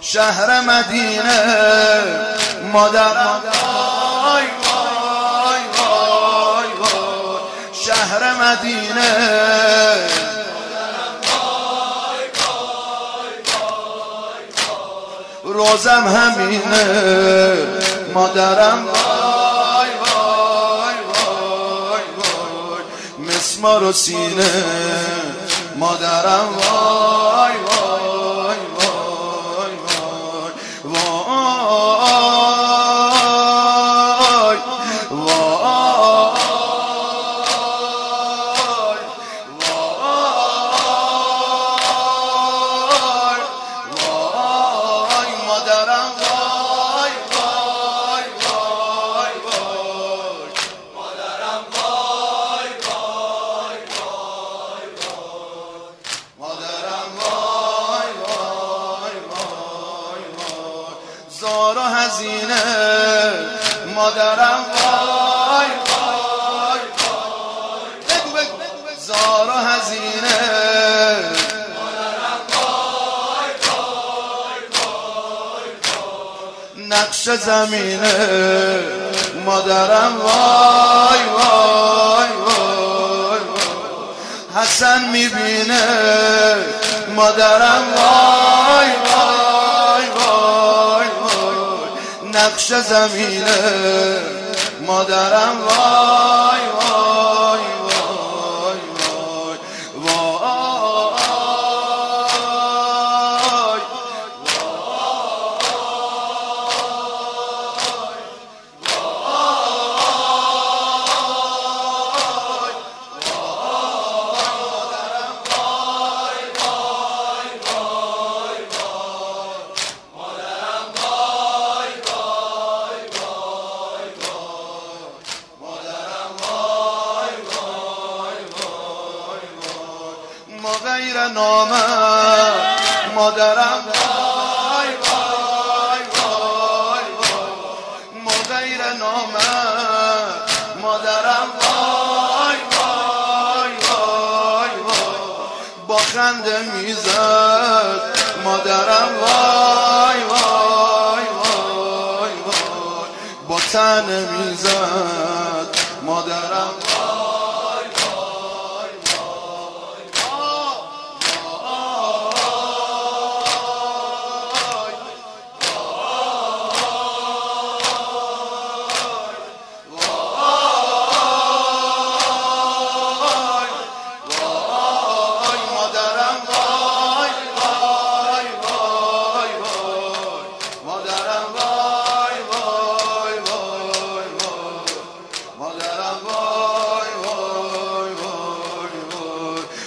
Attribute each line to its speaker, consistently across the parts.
Speaker 1: شهر مدینه. مادر وای وای وای وای. شهر مدینه. روزم همینه. مادرم وای وای وای وای. مسمار و سینه. مادرم وای وای. هزینه مادرم وای وای وای. بگو بگو. زار و هزینه. نقش زمینه. مادرم وای وای وای. حسن می‌بینه. مادرم وای وای. نقش زمینه. مادرم وای وای. غیر نامه. مادرم وای وای وای وای. ما مادرم وای وای وای وای. با خنده می‌زد. مادرم وای وای وای وای. با تن می‌زد. مادرم وای.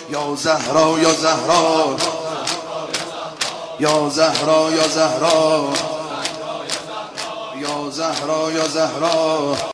Speaker 1: یا زهرا یا زهرا. یا زهرا یا زهرا. یا زهرا یا زهرا.